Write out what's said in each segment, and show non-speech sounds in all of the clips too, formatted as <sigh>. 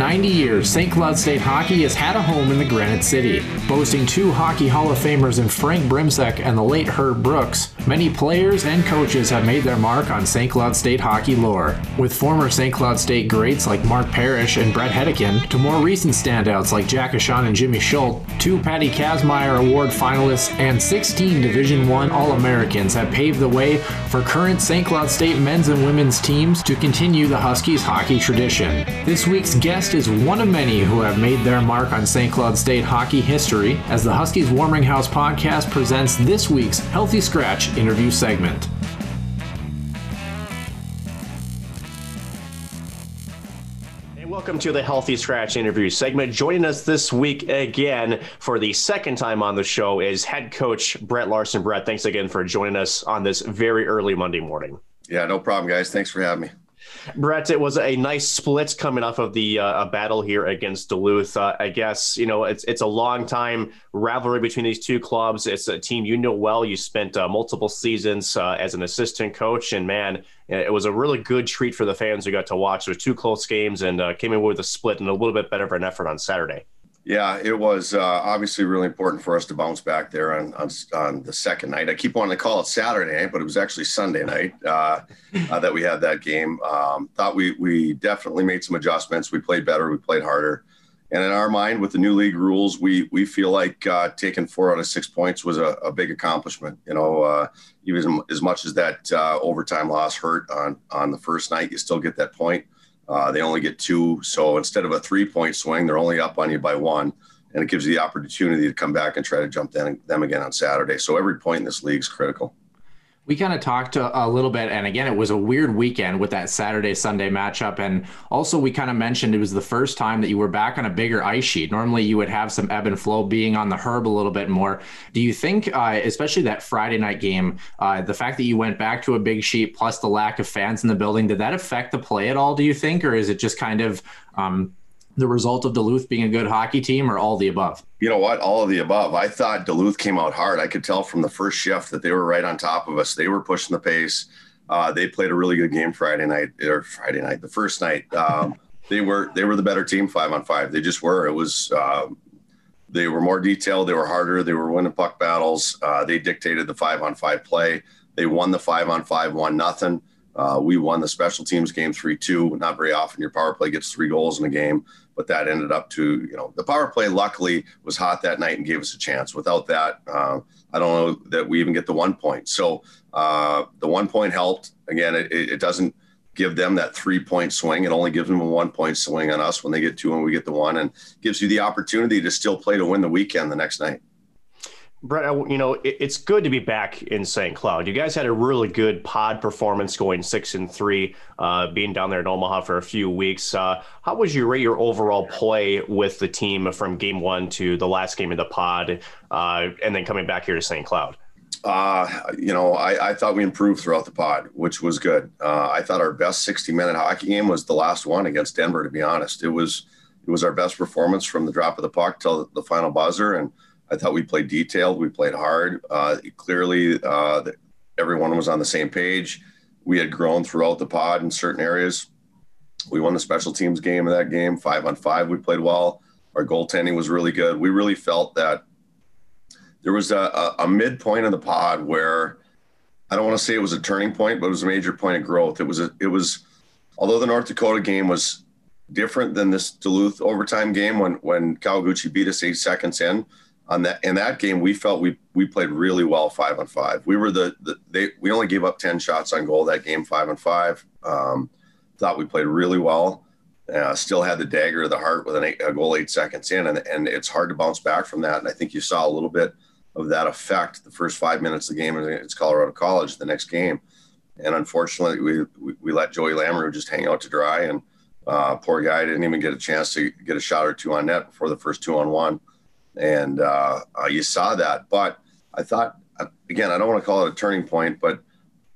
more than 90 years, St. Cloud State hockey has had a home in the Granite City. Boasting two Hockey Hall of Famers in Frank Brimsek and the late Herb Brooks, many players and coaches have made their mark on St. Cloud State hockey lore. With former St. Cloud State greats like Mark Parrish and Bret Hedican, to more recent standouts like Jack Ahcan and Jimmy Schuldt, two Patty Kazmaier Award finalists, and 16 Division I All-Americans have paved the way for current St. Cloud State men's and women's teams to continue the Huskies hockey tradition. This week's guest is one of many who have made their mark on St. Cloud State hockey history as the Huskies Warming House podcast presents this week's Healthy Scratch interview segment. And welcome to the Healthy Scratch interview segment. Joining us this week again for the second time on the show is head coach Brett Larson. Brett, thanks again for joining us on this very early Monday morning. Yeah, no problem, guys. Thanks for having me. Brett, it was a nice split coming off of the uh, battle here against Duluth. Uh, I guess you know it's it's a long time rivalry between these two clubs. It's a team you know well. You spent uh, multiple seasons uh, as an assistant coach, and man, it was a really good treat for the fans who got to watch. There were two close games, and uh, came in with a split and a little bit better of an effort on Saturday. Yeah, it was uh, obviously really important for us to bounce back there on, on, on the second night. I keep wanting to call it Saturday but it was actually Sunday night uh, uh, that we had that game. Um, thought we we definitely made some adjustments. We played better. We played harder. And in our mind, with the new league rules, we we feel like uh, taking four out of six points was a, a big accomplishment. You know, uh, even as much as that uh, overtime loss hurt on on the first night, you still get that point. Uh, they only get two. So instead of a three point swing, they're only up on you by one. And it gives you the opportunity to come back and try to jump them, them again on Saturday. So every point in this league is critical we kind of talked a, a, little bit and again it was a weird weekend with that saturday sunday matchup and also we kind of mentioned it was the first time that you were back on a bigger ice sheet. Normally you would have some ebb and flow being on the herb a little bit more. Do you think uh, especially that friday night game uh, the fact that you went back to a big sheet plus the lack of fans in the building did that affect the play at all do you think? Or is it just kind of um, the result of Duluth being a good hockey team or all the above? You know what? All of the above. I thought Duluth came out hard. I could tell from the first shift that they were right on top of us. They were pushing the pace. Uh, they played a really good game Friday night or Friday night, the first night. Um, <laughs> they were they were the better team five on five. They just were. It was um, they were more detailed. They were harder. They were winning puck battles. Uh, they dictated the five on five play. They won the five on five, one nothing. Uh, we won the special teams game 3 2. Not very often your power play gets three goals in a game, but that ended up to, you know, the power play luckily was hot that night and gave us a chance. Without that, uh, I don't know that we even get the one point. So uh, the one point helped. Again, it, it doesn't give them that three point swing. It only gives them a one point swing on us when they get two and we get the one, and gives you the opportunity to still play to win the weekend the next night. Brett, you know, it's good to be back in St. Cloud. You guys had a really good pod performance going six and three, uh, being down there in Omaha for a few weeks. Uh, how would you rate your overall play with the team from game one to the last game of the pod, uh, and then coming back here to St. Cloud? Uh, you know, I, I, thought we improved throughout the pod, which was good. Uh, I thought our best 60 minute hockey game was the last one against Denver, to be honest. It was, it was our best performance from the drop of the puck till the final buzzer. And, I thought we played detailed. We played hard. Uh, clearly, uh, everyone was on the same page. We had grown throughout the pod in certain areas. We won the special teams game of that game, five on five. We played well. Our goaltending was really good. We really felt that there was a, a, a midpoint in the pod where I don't want to say it was a turning point, but it was a major point of growth. It was a, it was, although the North Dakota game was different than this Duluth overtime game when when Kawaguchi beat us eight seconds in on that in that game we felt we we played really well five on five. We were the, the they we only gave up 10 shots on goal that game five on five. Um, thought we played really well. Uh, still had the dagger of the heart with an eight, a goal eight seconds in and, and it's hard to bounce back from that. And i think you saw a little bit of that effect the first five minutes of the game it's colorado college the next game. And unfortunately we we, we let joey lamoureux just hang out to dry and uh, poor guy didn't even get a chance to get a shot or two on net before the first two on one and uh, uh, you saw that. But I thought, again, I don't want to call it a turning point, but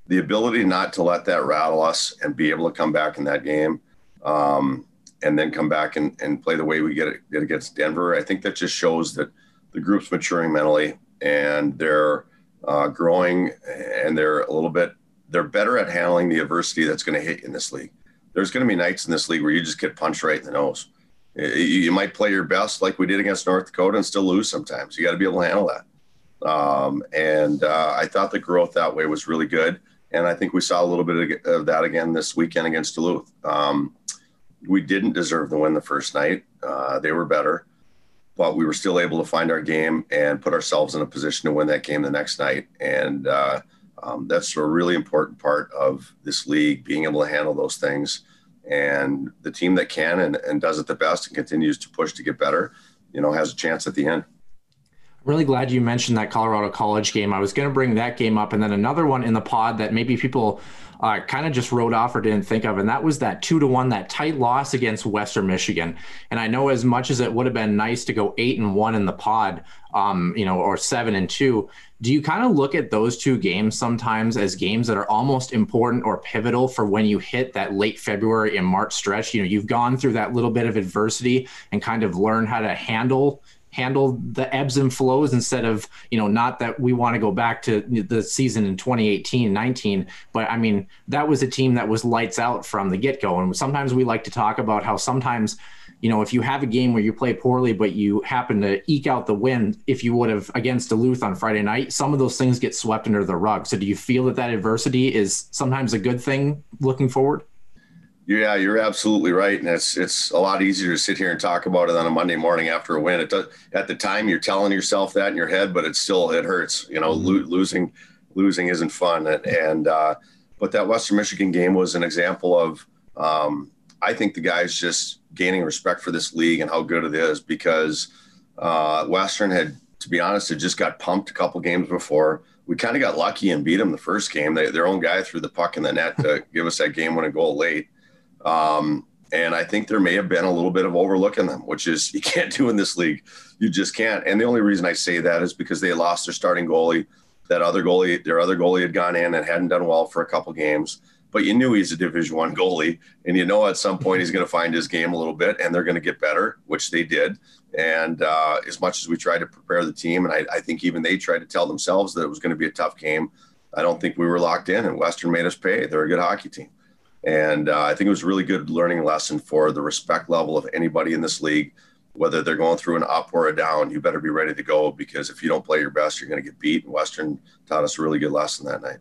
the ability not to let that rattle us and be able to come back in that game um, and then come back and, and play the way we get it, against Denver, I think that just shows that the group's maturing mentally and they're uh, growing and they're a little bit, they're better at handling the adversity that's going to hit in this league. there's going to be nights in this league where you just get punched right in the nose. You might play your best like we did against North Dakota and still lose sometimes. You got to be able to handle that. Um, and uh, I thought the growth that way was really good. And I think we saw a little bit of that again this weekend against Duluth. Um, we didn't deserve the win the first night. Uh, they were better, but we were still able to find our game and put ourselves in a position to win that game the next night. And uh, um, that's a really important part of this league, being able to handle those things. And the team that can and, and does it the best and continues to push to get better, you know, has a chance at the end I'm really glad you mentioned that Colorado College game. I was going to bring that game up, and then another one in the pod that maybe people uh, kind of just wrote off or didn't think of, and that was that two to one, that tight loss against Western Michigan. And I know as much as it would have been nice to go eight and one in the pod, um, you know, or seven and two, do you kind of look at those two games sometimes as games that are almost important or pivotal for when you hit that late February and March stretch? You know, you've gone through that little bit of adversity and kind of learn how to handle handle the ebbs and flows instead of you know not that we want to go back to the season in 2018 19 but i mean that was a team that was lights out from the get-go. And sometimes we like to talk about how sometimes you know if you have a game where you play poorly but you happen to eke out the win if you would have against duluth on friday night some of those things get swept under the rug. So do you feel that that adversity is sometimes a good thing looking forward yeah, you're absolutely right, and it's it's a lot easier to sit here and talk about it on a Monday morning after a win. It does at the time you're telling yourself that in your head, but it still it hurts. You know, mm-hmm. lo- losing losing isn't fun, and, and uh, but that Western Michigan game was an example of um, I think the guys just gaining respect for this league and how good it is because uh, Western had, to be honest, had just got pumped a couple games before. We kind of got lucky and beat them the first game. They, their own guy threw the puck in the net to <laughs> give us that game winning goal late. Um, and I think there may have been a little bit of overlooking them, which is <laughs> you can't do in this league. You just can't. And the only reason I say that is because they lost their starting goalie. That other goalie, their other goalie had gone in and hadn't done well for a couple games. But you knew he's a Division One goalie, and you know at some point he's going to find his game a little bit, and they're going to get better, which they did. And uh, as much as we tried to prepare the team, and I, I think even they tried to tell themselves that it was going to be a tough game, I don't think we were locked in, and Western made us pay. They're a good hockey team. And uh, I think it was a really good learning lesson for the respect level of anybody in this league, whether they're going through an up or a down. You better be ready to go because if you don't play your best, you're going to get beat. And Western taught us a really good lesson that night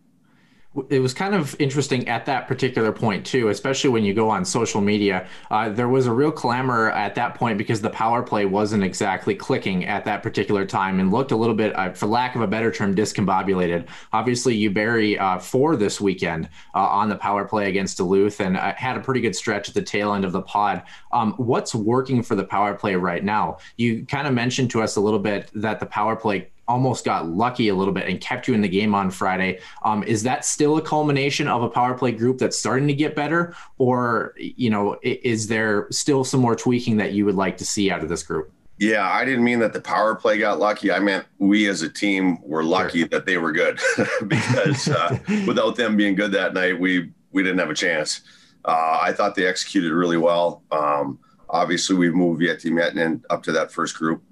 it was kind of interesting at that particular point too, especially when you go on social media. Uh, there was a real clamor at that point because the power play wasn't exactly clicking at that particular time and looked a little bit, uh, for lack of a better term, discombobulated. Obviously, you bury uh, four this weekend uh, on the power play against Duluth and uh, had a pretty good stretch at the tail end of the pod. Um, what's working for the power play right now? You kind of mentioned to us a little bit that the power play almost got lucky a little bit and kept you in the game on Friday. Um, is that still a culmination of a power play group that's starting to get better, or you know, is there still some more tweaking that you would like to see out of this group? Yeah, I didn't mean that the power play got lucky. I meant we as a team were lucky sure. that they were good <laughs> because uh, <laughs> without them being good that night, we we didn't have a chance. Uh, I thought they executed really well. Um, obviously, we've moved Veeti Miettinen up to that first group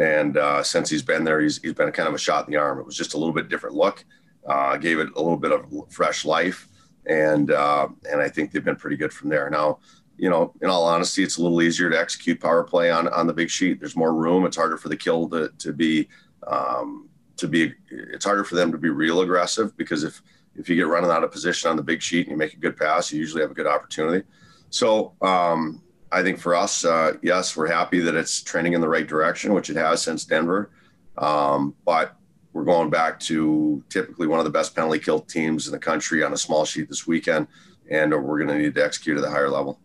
and uh, since he's been there, he's, he's been kind of a shot in the arm. It was just a little bit different look, uh, gave it a little bit of fresh life, and uh, and I think they've been pretty good from there. Now, you know, in all honesty, it's a little easier to execute power play on on the big sheet. There's more room. It's harder for the kill to to be um, to be. It's harder for them to be real aggressive because if if you get running out of position on the big sheet and you make a good pass, you usually have a good opportunity. So um, I think for us, uh, yes, we're happy that it's trending in the right direction, which it has since Denver. Um, but we're going back to typically one of the best penalty kill teams in the country on a small sheet this weekend, and we're going to need to execute at a higher level.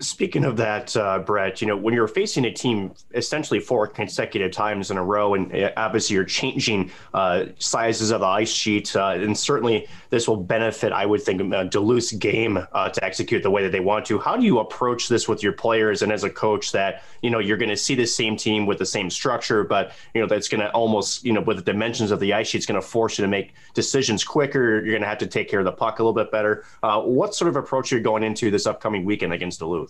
Speaking of that, uh, Brett, you know, when you're facing a team essentially four consecutive times in a row, and uh, obviously you're changing uh, sizes of the ice sheet, uh, and certainly this will benefit, I would think, uh, Duluth's game uh, to execute the way that they want to. How do you approach this with your players and as a coach that, you know, you're going to see the same team with the same structure, but, you know, that's going to almost, you know, with the dimensions of the ice sheet, it's going to force you to make decisions quicker. You're going to have to take care of the puck a little bit better. what sort of approach are you going into this upcoming weekend against Duluth?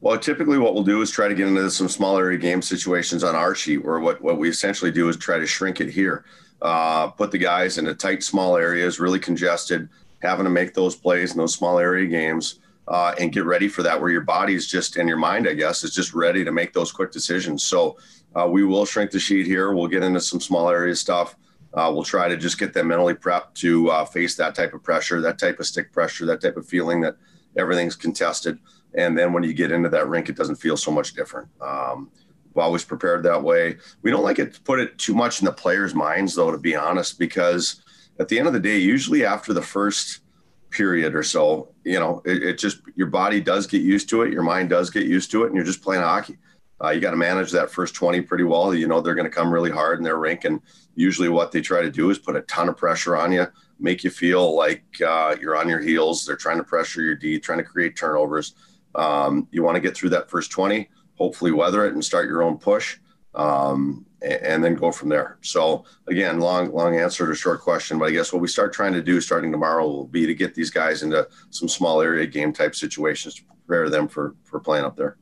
Well, typically what we'll do is try to get into some small area game situations on our sheet where what, what we essentially do is try to shrink it here, uh, put the guys in a tight, small areas, really congested, having to make those plays in those small area games. uh, and get ready for that, where your body's just and your mind, I guess, is just ready to make those quick decisions. So uh, we will shrink the sheet here. We'll get into some small area stuff. Uh, we'll try to just get them mentally prepped to uh, face that type of pressure, that type of stick pressure, that type of feeling that everything's contested. And then when you get into that rink, it doesn't feel so much different. Um, we've always prepared that way. We don't like it to put it too much in the players' minds, though, to be honest, because at the end of the day, usually after the first period or so, you know, it, it just your body does get used to it, your mind does get used to it, and you're just playing hockey. Uh, you got to manage that first 20 pretty well. You know, they're going to come really hard in their rink. And usually what they try to do is put a ton of pressure on you, make you feel like uh, you're on your heels. They're trying to pressure your D, trying to create turnovers. Um, you want to get through that first 20, hopefully weather it and start your own push. Um, and then go from there. So again, long, long answer to short question, but I guess what we start trying to do starting tomorrow will be to get these guys into some small area game type situations to prepare them for, for playing up there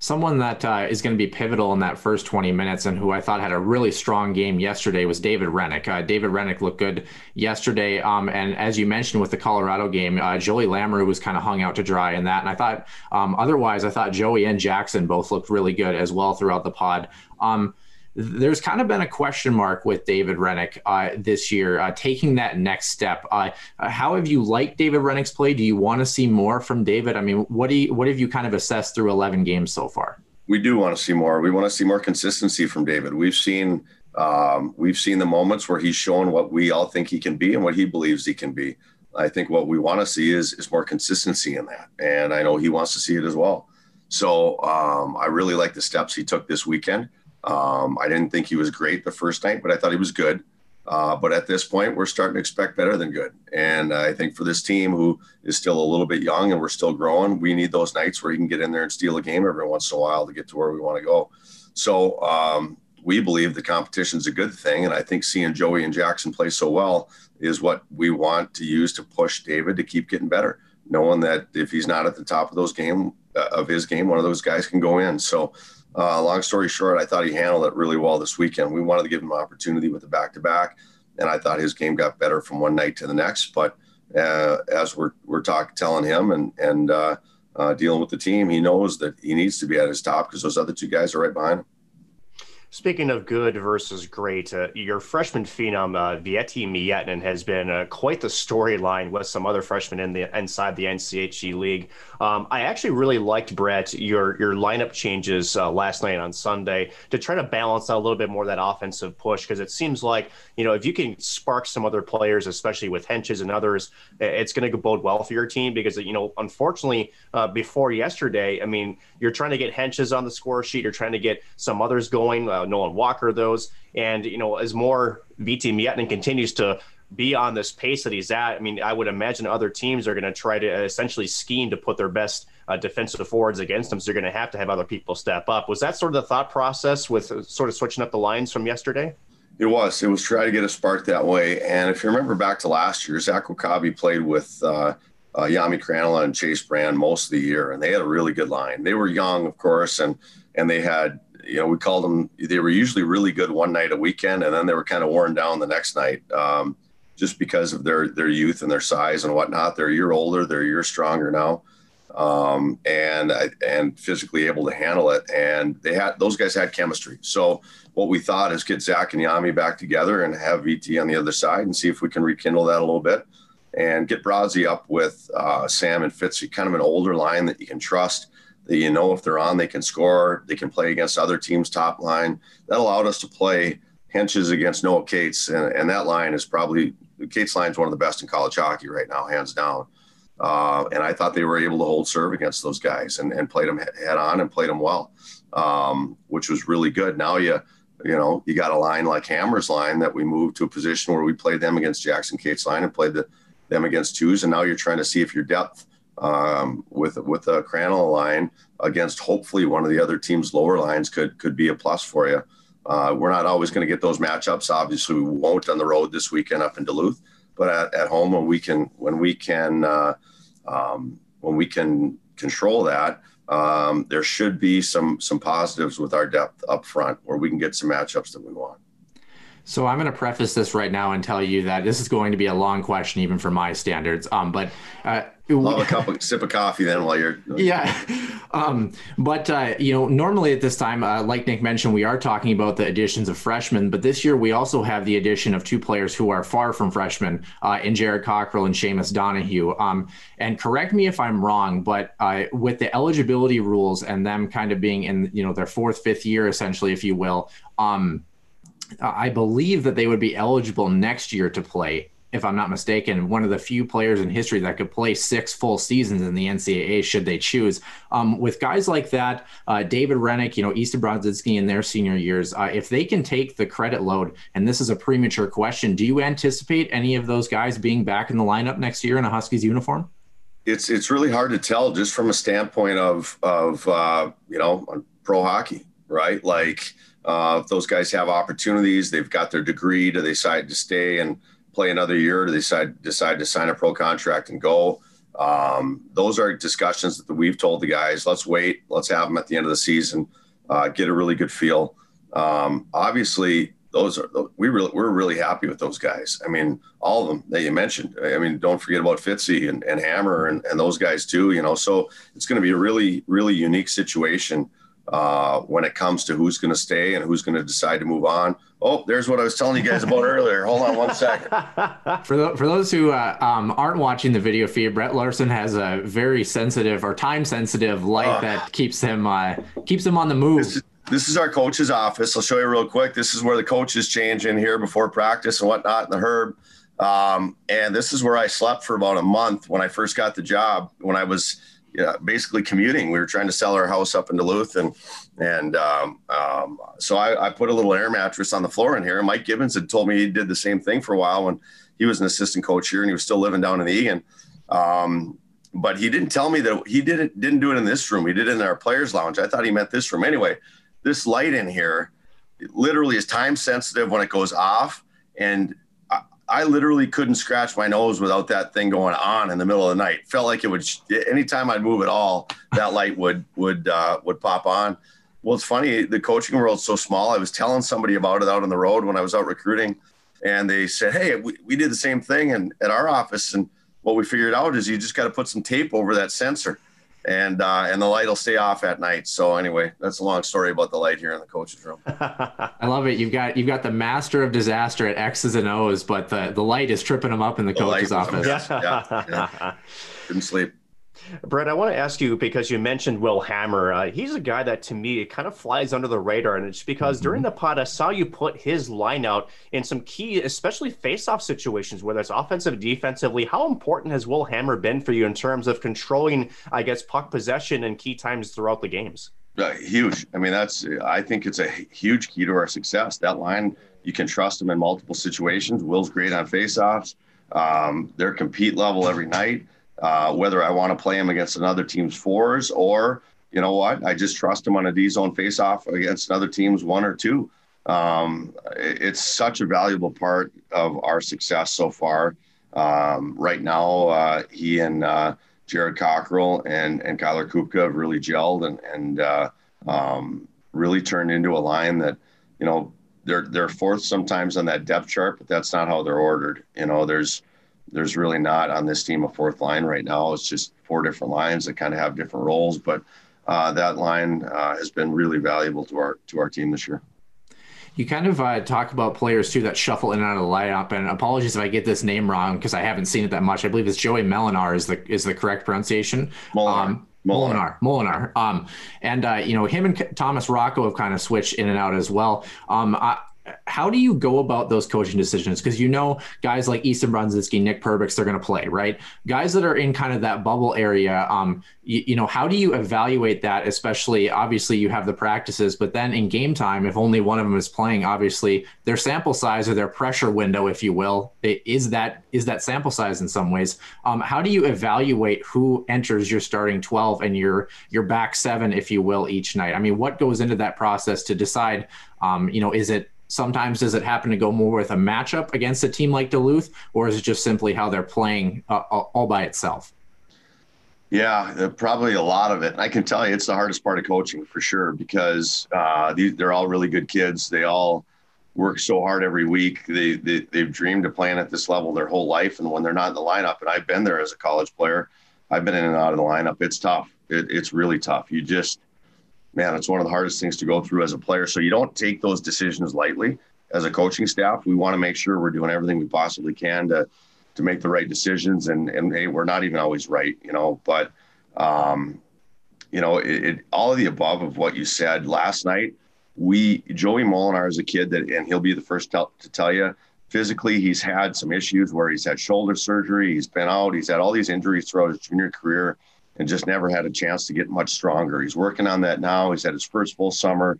someone that uh, is going to be pivotal in that first 20 minutes and who I thought had a really strong game yesterday was David Hrenak. Uh, David Hrenak looked good yesterday. Um, and as you mentioned with the Colorado game, uh, Joey Lamoureux was kind of hung out to dry in that. And I thought um, otherwise, I thought Joey and Jackson both looked really good as well throughout the pod. Um, there's kind of been a question mark with David Hrenak uh, this year, uh, taking that next step. Uh, how have you liked David Hrenak's play? Do you want to see more from David? I mean, what do you, what have you kind of assessed through 11 games so far? We do want to see more. We want to see more consistency from David. We've seen um, we've seen the moments where he's shown what we all think he can be and what he believes he can be. I think what we want to see is is more consistency in that, and I know he wants to see it as well. So um, I really like the steps he took this weekend. Um, I didn't think he was great the first night, but I thought he was good. Uh, but at this point, we're starting to expect better than good. And I think for this team who is still a little bit young and we're still growing, we need those nights where you can get in there and steal a game every once in a while to get to where we want to go. So um, we believe the competition is a good thing. And I think seeing Joey and Jackson play so well is what we want to use to push David to keep getting better, knowing that if he's not at the top of those game uh, of his game, one of those guys can go in. So uh, long story short, I thought he handled it really well this weekend. We wanted to give him an opportunity with the back to back, and I thought his game got better from one night to the next. But uh, as we're we're talking, telling him and and uh, uh dealing with the team, he knows that he needs to be at his top because those other two guys are right behind him. Speaking of good versus great, uh, your freshman phenom uh, Veeti Miettinen has been uh, quite the storyline with some other freshmen in the inside the NCHC league. Um, I actually really liked Brett your your lineup changes uh, last night on Sunday to try to balance out a little bit more of that offensive push because it seems like you know if you can spark some other players, especially with Hentges and others, it's going to bode well for your team because you know unfortunately uh, before yesterday, I mean you're trying to get Hentges on the score sheet, you're trying to get some others going uh, Nolan Walker, those. And, you know, as more Veeti Miettinen continues to be on this pace that he's at, I mean, I would imagine other teams are going to try to essentially scheme to put their best uh, defensive forwards against him. So you're going to have to have other people step up. Was that sort of the thought process with uh, sort of switching up the lines from yesterday? It was. It was try to get a spark that way. And if you remember back to last year, Zach Okabe played with uh, uh, Jami Krannila and Chase Brand most of the year, and they had a really good line. They were young, of course, and and they had you know, we called them, they were usually really good one night a weekend, and then they were kind of worn down the next night um, just because of their, their youth and their size and whatnot. They're a year older, they're a year stronger now. Um, and, and physically able to handle it. And they had, those guys had chemistry. So what we thought is get Zach and Yami back together and have Veeti on the other side and see if we can rekindle that a little bit and get Brazzi up with uh, Sam and Fitzy, kind of an older line that you can trust you know if they're on, they can score. They can play against other teams' top line. That allowed us to play Hentges against Noah Cates, and, and that line is probably Cates line is one of the best in college hockey right now, hands down. Uh, and I thought they were able to hold serve against those guys and, and played them head on and played them well, um, which was really good. Now you you know you got a line like Hammer's line that we moved to a position where we played them against Jackson Cates line and played the, them against twos, and now you're trying to see if your depth um, with with a Krannila line against hopefully one of the other team's lower lines could could be a plus for you. Uh, we're not always going to get those matchups. Obviously, we won't on the road this weekend up in Duluth, but at, at home when we can when we can uh, um, when we can control that, um, there should be some some positives with our depth up front where we can get some matchups that we want. So I'm going to preface this right now and tell you that this is going to be a long question, even for my standards. Um, but uh, Love a cup of sip of coffee then while you're. Yeah, <laughs> um, but uh, you know, normally at this time, uh, like Nick mentioned, we are talking about the additions of freshmen. But this year, we also have the addition of two players who are far from freshmen, uh, in Jared Cockrell and Seamus Donahue. Um, and correct me if I'm wrong, but uh, with the eligibility rules and them kind of being in you know their fourth, fifth year, essentially, if you will. Um, I believe that they would be eligible next year to play, if I'm not mistaken. One of the few players in history that could play six full seasons in the NCAA, should they choose. Um, with guys like that, uh, David Hrenak, you know, Easton Brodzinski in their senior years, uh, if they can take the credit load, and this is a premature question, do you anticipate any of those guys being back in the lineup next year in a Huskies uniform? It's it's really hard to tell just from a standpoint of of uh, you know pro hockey, right? Like uh, if those guys have opportunities, they've got their degree, do they decide to stay and play another year? Do they decide, decide to sign a pro contract and go? Um, those are discussions that we've told the guys. Let's wait. Let's have them at the end of the season. Uh, get a really good feel. Um, obviously, those are we really we're really happy with those guys. I mean, all of them that you mentioned. I mean, don't forget about Fitzy and, and Hammer and, and those guys too. You know, so it's going to be a really really unique situation uh, when it comes to who's going to stay and who's going to decide to move on. Oh, there's what I was telling you guys about <laughs> earlier. Hold on one second. <laughs> For, the, for those who uh, um, aren't watching the video feed, Brett Larson has a very sensitive or time sensitive light uh, that keeps him uh, keeps him on the move. This is, this is our coach's office. I'll show you real quick. This is where the coaches change in here before practice and whatnot in the herb. Um, and this is where I slept for about a month when I first got the job. When I was yeah, basically commuting. We were trying to sell our house up in Duluth, and and um, um, so I, I, put a little air mattress on the floor in here. Mike Gibbons had told me he did the same thing for a while when he was an assistant coach here, and he was still living down in the Eagan. Um, but he didn't tell me that he didn't didn't do it in this room. He did it in our players' lounge. I thought he meant this room. Anyway, this light in here literally is time sensitive when it goes off, and I literally couldn't scratch my nose without that thing going on in the middle of the night. Felt like it would anytime I'd move at all, that light would would uh, would pop on. Well, it's funny. The coaching world's so small. I was telling somebody about it out on the road when I was out recruiting, and they said, "Hey, we, we did the same thing in, at our office, and what we figured out is you just got to put some tape over that sensor." And uh, and the light will stay off at night. So anyway, that's a long story about the light here in the coach's room. <laughs> I love it. You've got you've got the master of disaster at X's and O's, but the the light is tripping them up in the, the coach's office. Yeah. yeah, yeah. <laughs> Couldn't sleep. Brett, I want to ask you because you mentioned Will Hammer. Uh, he's a guy that to me it kind of flies under the radar, and it's because mm-hmm. during the pod I saw you put his line out in some key, especially face-off situations, whether it's offensive, defensively. How important has Will Hammer been for you in terms of controlling, I guess, puck possession and key times throughout the games? Uh, huge. I mean, that's. I think it's a huge key to our success. That line, you can trust him in multiple situations. Will's great on face-offs. Um, their compete level every night uh, whether I want to play him against another team's fours or, you know what, I just trust him on a D zone faceoff against another team's one or two. Um, it's such a valuable part of our success so far. Um, right now, uh, he and uh, Jared Cockrell and, and Kyler Kupka have really gelled and, and uh, um, really turned into a line that, you know, they're, they're fourth sometimes on that depth chart, but that's not how they're ordered. You know, there's, there's really not on this team a fourth line right now. It's just four different lines that kind of have different roles, but uh, that line uh, has been really valuable to our to our team this year. You kind of uh, talk about players too that shuffle in and out of the lineup, and apologies if I get this name wrong because I haven't seen it that much. I believe it's Joey Melinar is the is the correct pronunciation. Molinar. Um, Molinar, Molinar, um, and uh, you know him and Thomas Rocco have kind of switched in and out as well. Um, I, how do you go about those coaching decisions? Because you know guys like Easton Brodzinski, Nick Perbix, they're going to play, right? Guys that are in kind of that bubble area, um, you, you, know, how do you evaluate that? Especially, obviously, you have the practices, but then in game time, if only one of them is playing, obviously, their sample size or their pressure window, if you will, is that is that sample size in some ways. Um, how do you evaluate who enters your starting twelve and your your back seven, if you will, each night? I mean, what goes into that process to decide? Um, you know, is it Sometimes does it happen to go more with a matchup against a team like Duluth, or is it just simply how they're playing uh, all by itself? Yeah, uh, probably a lot of it. I can tell you, it's the hardest part of coaching for sure because uh, they're all really good kids. They all work so hard every week. They, they they've dreamed of playing at this level their whole life, and when they're not in the lineup, and I've been there as a college player, I've been in and out of the lineup. It's tough. It, it's really tough. You just, man, it's one of the hardest things to go through as a player. So you don't take those decisions lightly. As a coaching staff, we want to make sure we're doing everything we possibly can to to make the right decisions. And and hey, we're not even always right, you know. But um, you know, it, it, all of the above of what you said last night we Joey Molinar is a kid that, and he'll be the first to, to tell you, physically he's had some issues where he's had shoulder surgery, he's been out, he's had all these injuries throughout his junior career, and just never had a chance to get much stronger. He's working on that now. He's had his first full summer.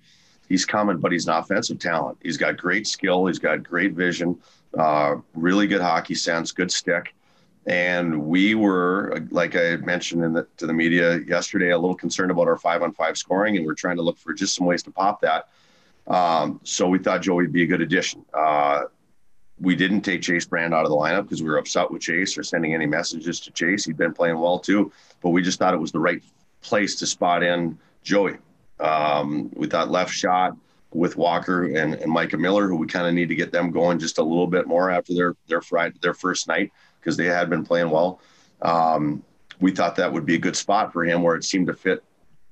He's coming, but he's an offensive talent. He's got great skill. He's got great vision, uh, really good hockey sense, good stick. And we were, like I mentioned the, to the media yesterday, a little concerned about our five on five scoring, and we're trying to look for just some ways to pop that. Um, so we thought Joey would be a good addition. Uh, we didn't take Chase Brand out of the lineup because we were upset with Chase or sending any messages to Chase. He'd been playing well too, but we just thought it was the right place to spot in Joey. Um, we thought left shot with Walker and, and Micah Miller, who we kind of need to get them going just a little bit more after their their Friday, their first night because they had been playing well. Um, we thought that would be a good spot for him where it seemed to fit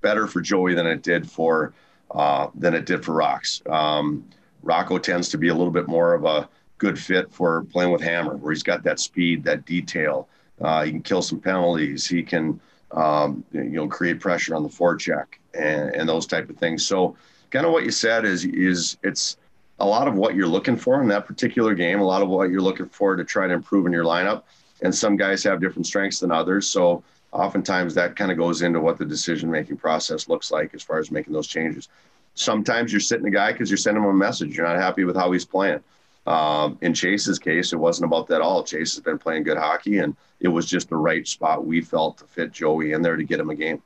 better for Joey than it did for uh, than it did for Rocks. Um, Rocco tends to be a little bit more of a good fit for playing with Hammer, where he's got that speed, that detail. Uh, he can kill some penalties. He can, um, you know, create pressure on the forecheck and, and those type of things. So, kind of what you said is is it's a lot of what you're looking for in that particular game, a lot of what you're looking for to try to improve in your lineup. And some guys have different strengths than others. So oftentimes that kind of goes into what the decision making process looks like as far as making those changes. Sometimes you're sitting a guy because you're sending him a message. You're not happy with how he's playing. Um, in Chase's case, it wasn't about that at all. Chase has been playing good hockey, and it was just the right spot we felt to fit Joey in there to get him a game.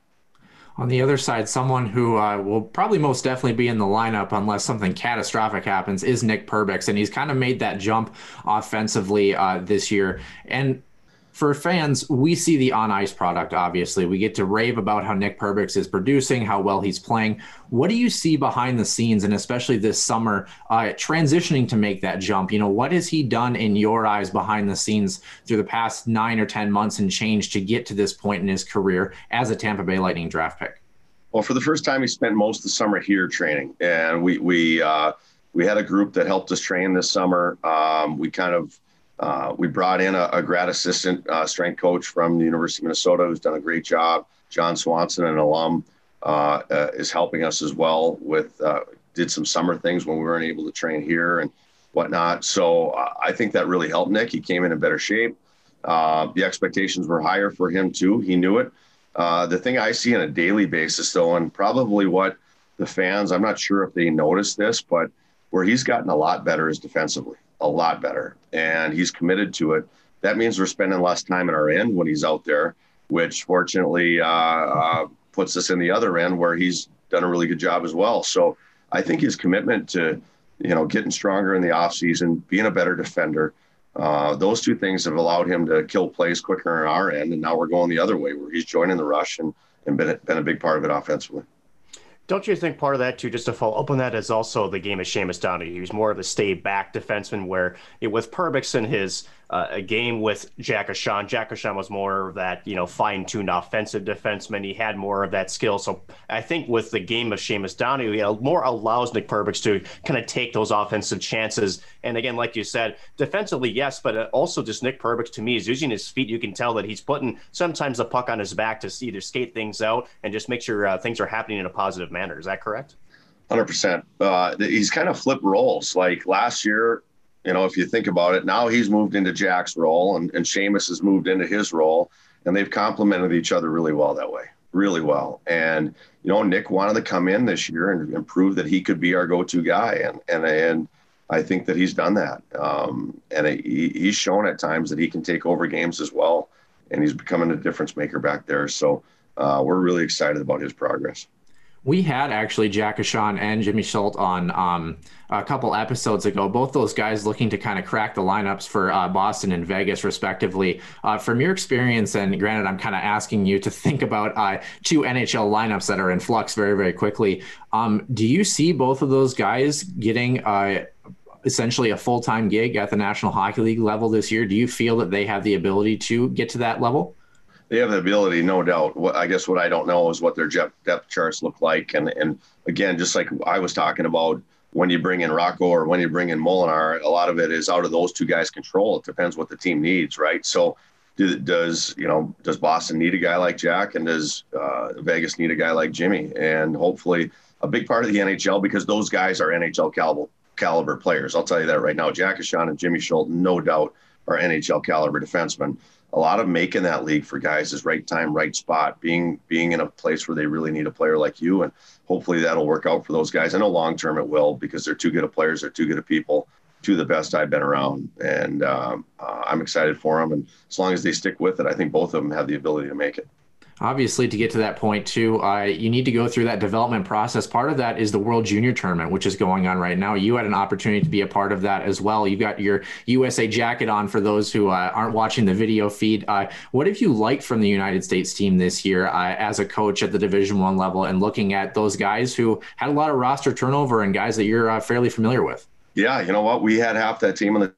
On the other side, someone who uh, will probably most definitely be in the lineup unless something catastrophic happens is Nick Perbix, and he's kind of made that jump offensively uh, this year. And for fans, we see the on ice product, obviously. We get to rave about how Nick Perbix is producing, how well he's playing. What do you see behind the scenes, and especially this summer, uh, transitioning to make that jump? You know, what has he done in your eyes behind the scenes through the past nine or 10 months and change to get to this point in his career as a Tampa Bay Lightning draft pick? Well, for the first time, he spent most of the summer here training, and we, we, uh, we had a group that helped us train this summer. Um, we kind of uh, we brought in a, a grad assistant uh, strength coach from the University of Minnesota who's done a great job. John Swanson, an alum, uh, uh is helping us as well with uh, did some summer things when we weren't able to train here and whatnot. So I think that really helped Nick. He came in in better shape. the expectations were higher for him too. He knew it. the thing I see on a daily basis, though, and probably what the fans, I'm not sure if they noticed this, but where he's gotten a lot better is defensively a lot better, and he's committed to it. That means we're spending less time at our end when he's out there, which fortunately uh, uh, puts us in the other end where he's done a really good job as well. So I think his commitment to you know getting stronger in the offseason, being a better defender, uh, those two things have allowed him to kill plays quicker on our end, and now we're going the other way where he's joining the rush and and been been a big part of it offensively. Don't you think part of that too, just to follow up on that, is also the game of Seamus? He was more of a stay back defenseman, where it, with Perbix and his uh, a game with Jack Ahcan. Jack Ahcan was more of that, you know, fine-tuned offensive defenseman. He had more of that skill. So I think with the game of Seamus Donahue, he more allows Nick Perbix to kind of take those offensive chances. And again, like you said, defensively, yes, but uh, also just Nick Perbix to me is using his feet. You can tell that he's putting sometimes the puck on his back to either skate things out and just make sure uh, things are happening in a positive manner. Is that correct? Hundred uh, percent. He's kind of flipped roles. Like last year, you know, if you think about it, now he's moved into Jack's role and, and Seamus has moved into his role, and they've complemented each other really well that way, really well. And you know, Nick wanted to come in this year and, and prove that he could be our go-to guy, and and and I think that he's done that. Um, and he, he's shown at times that he can take over games as well, and he's becoming a difference maker back there. So uh, we're really excited about his progress we had actually Jack Ahcan and Jimmy Schuldt on um, a couple episodes ago. Both those guys looking to kind of crack the lineups for uh, Boston and Vegas, respectively. Uh, from your experience, and granted, I'm kind of asking you to <laughs> think about uh, two NHL lineups that are in flux very, very quickly. Um, do you see both of those guys getting uh, essentially a full time gig at the National Hockey League level this year. Do you feel that they have the ability to get to that level? They have the ability, no doubt. What I guess what I don't know is what their depth charts look like, and and again, just like I was talking about, when you bring in Rocco or when you bring in Molinar, a lot of it is out of those two guys' control. It depends what the team needs, right? So, does you know does Boston need a guy like Jack, and does uh, Vegas need a guy like Jimmy? And hopefully, a big part of the NHL because those guys are NHL caliber caliber players. I'll tell you that right now. Jack Ahcan and Jimmy Schuldt, no doubt, are NHL caliber defensemen. A lot of making that league for guys is right time, right spot, being being in a place where they really need a player like you, and hopefully that'll work out for those guys. I know long term it will because they're too good of players, they're too good of people, two of the best I've been around, and um, uh, I'm excited for them. And as long as they stick with it, I think both of them have the ability to make it obviously to get to that point too you need to go through that development process. Part of that is the world junior tournament which is going on right now. You had an opportunity to be a part of that as well. You've got your usa jacket on for those who uh, aren't watching the video feed. Uh, what have you liked from the united states team this year uh, as a coach at the division one level and looking at those guys who had a lot of roster turnover and guys that you're uh, fairly familiar with? Yeah you know what? We had half that team on the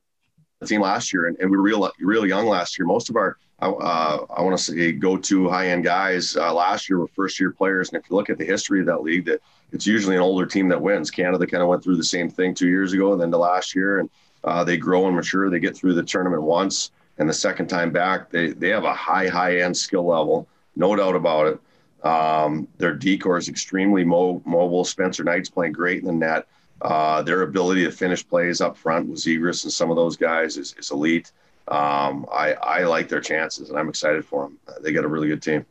team last year and, and we were real real young last year. Most of our uh, I want to say go to high end guys uh, last year were first year players. And if you look at the history of that league, that it's usually an older team that wins. Canada kind of went through the same thing two years ago and then the last year. And uh, they grow and mature. They get through the tournament once. And the second time back, they, they have a high, high end skill level, no doubt about it. Um, their D corps is extremely mo- mobile. Spencer Knight's playing great in the net. Uh, their ability to finish plays up front with Zegras and some of those guys is, is elite um, I, I like their chances and I'm excited for them. They got a really good team.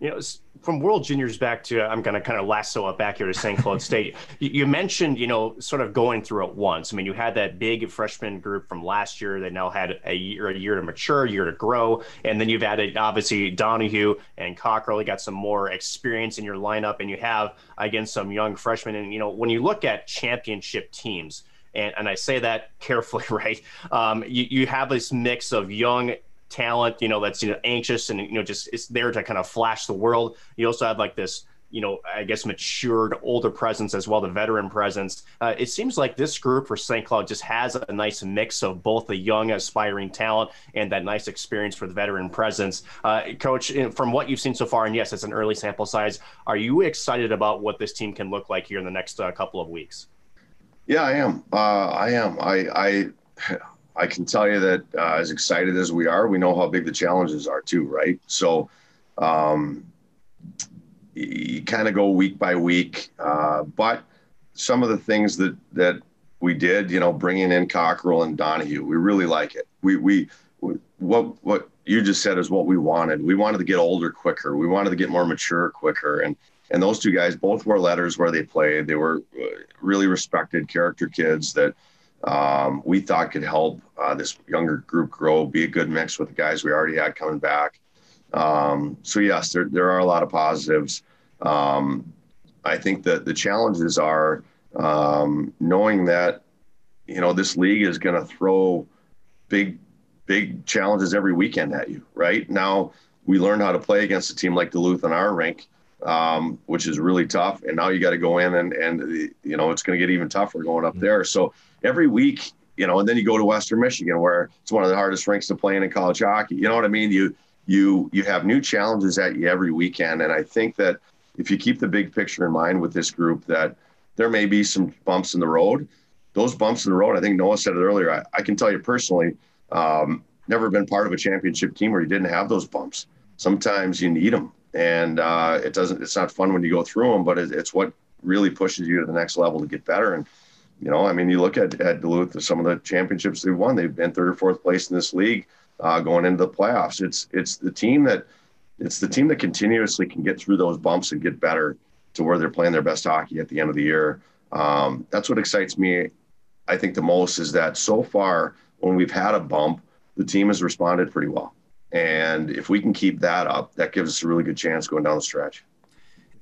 You know, from World Juniors back to, I'm going to kind of lasso up back here to St. Cloud <laughs> State. You mentioned, you know, sort of going through it once. I mean, you had that big freshman group from last year that now had a year, a year to mature, a year to grow. And then you've added, obviously, Donahue and Cockrell. You got some more experience in your lineup, and you have, again, some young freshmen. And, you know, when you look at championship teams, and, and I say that carefully, <laughs> right? Um, you, you have this mix of young talent, you know, that's you know anxious and you know just it's there to kind of flash the world. You also have like this, you know, I guess matured older presence as well, the veteran presence. Uh, it seems like this group for St. Cloud just has a nice mix of both the young aspiring talent and that nice experience for the veteran presence. Uh, Coach, from what you've seen so far, and yes, it's an early sample size. Are you excited about what this team can look like here in the next uh, couple of weeks? Yeah, I am. Uh, I am. I, I, I can tell you that uh, as excited as we are, we know how big the challenges are too, right? So, um, you kind of go week by week, uh, but some of the things that that we did, you know, bringing in Cockrell and Donahue, we really like it. We, we what what you just said is what we wanted. We wanted to get older quicker. We wanted to get more mature quicker, and and those two guys both wore letters where they played. They were uh, really respected character kids that um, we thought could help uh, this younger group grow, be a good mix with the guys we already had coming back. Um, so yes, there there are a lot of positives. Um, I think that the challenges are um, knowing that you know this league is going to throw big big challenges every weekend at you. Right now, we learned how to play against a team like Duluth in our rink um, which is really tough. And now you got to go in and, and, you know, it's going to get even tougher going up mm-hmm. there. So every week, you know, and then you go to Western Michigan where it's one of the hardest rinks to play in in college hockey. You know what I mean? You, you, you have new challenges at you every weekend. And I think that if you keep the big picture in mind with this group, that there may be some bumps in the road. Those bumps in the road, I think Noah said it earlier. I, I can tell you personally, um, never been part of a championship team where you didn't have those bumps. Sometimes you need them and uh, it doesn't. It's not fun when you go through them, but it, it's what really pushes you to the next level to get better. And you know, I mean, you look at at Duluth, some of the championships they've won. They've been third or fourth place in this league uh, going into the playoffs. It's it's the team that it's the team that continuously can get through those bumps and get better to where they're playing their best hockey at the end of the year. Um, that's what excites me. I think the most is that so far when we've had a bump, the team has responded pretty well. And if we can keep that up, that gives us a really good chance going down the stretch.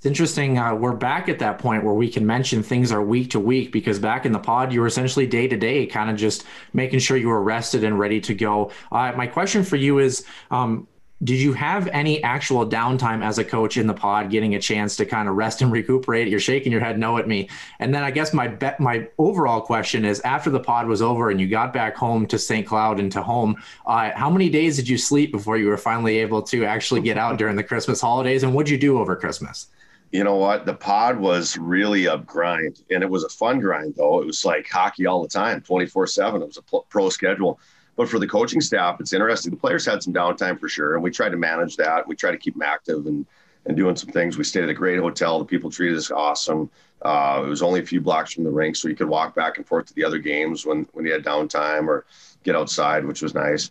It's interesting. Uh, we're back at that point where we can mention things are week to week because back in the pod, you were essentially day to day, kind of just making sure you were rested and ready to go. Uh, my question for you is um, did you have any actual downtime as a coach in the pod, getting a chance to kind of rest and <laughs> recuperate? You're shaking your head no at me. And then I guess my my overall question is: after the pod was over and you got back home to St. Cloud and to home, uh, how many days did you sleep before you were finally able to actually get out during the Christmas holidays? And what'd you do over Christmas? you know what? The pod was really a grind, and it was a fun grind though. It was like hockey all the time, twenty four seven. It was a pro schedule. But for the coaching staff, it's interesting. The players had some downtime for sure, and we tried to manage that. We tried to keep them active and and doing some things. We stayed at a great hotel. The people treated us awesome. Uh, it was only a few blocks from the rink, so you could walk back and forth to the other games when when you had downtime or get outside, which was nice.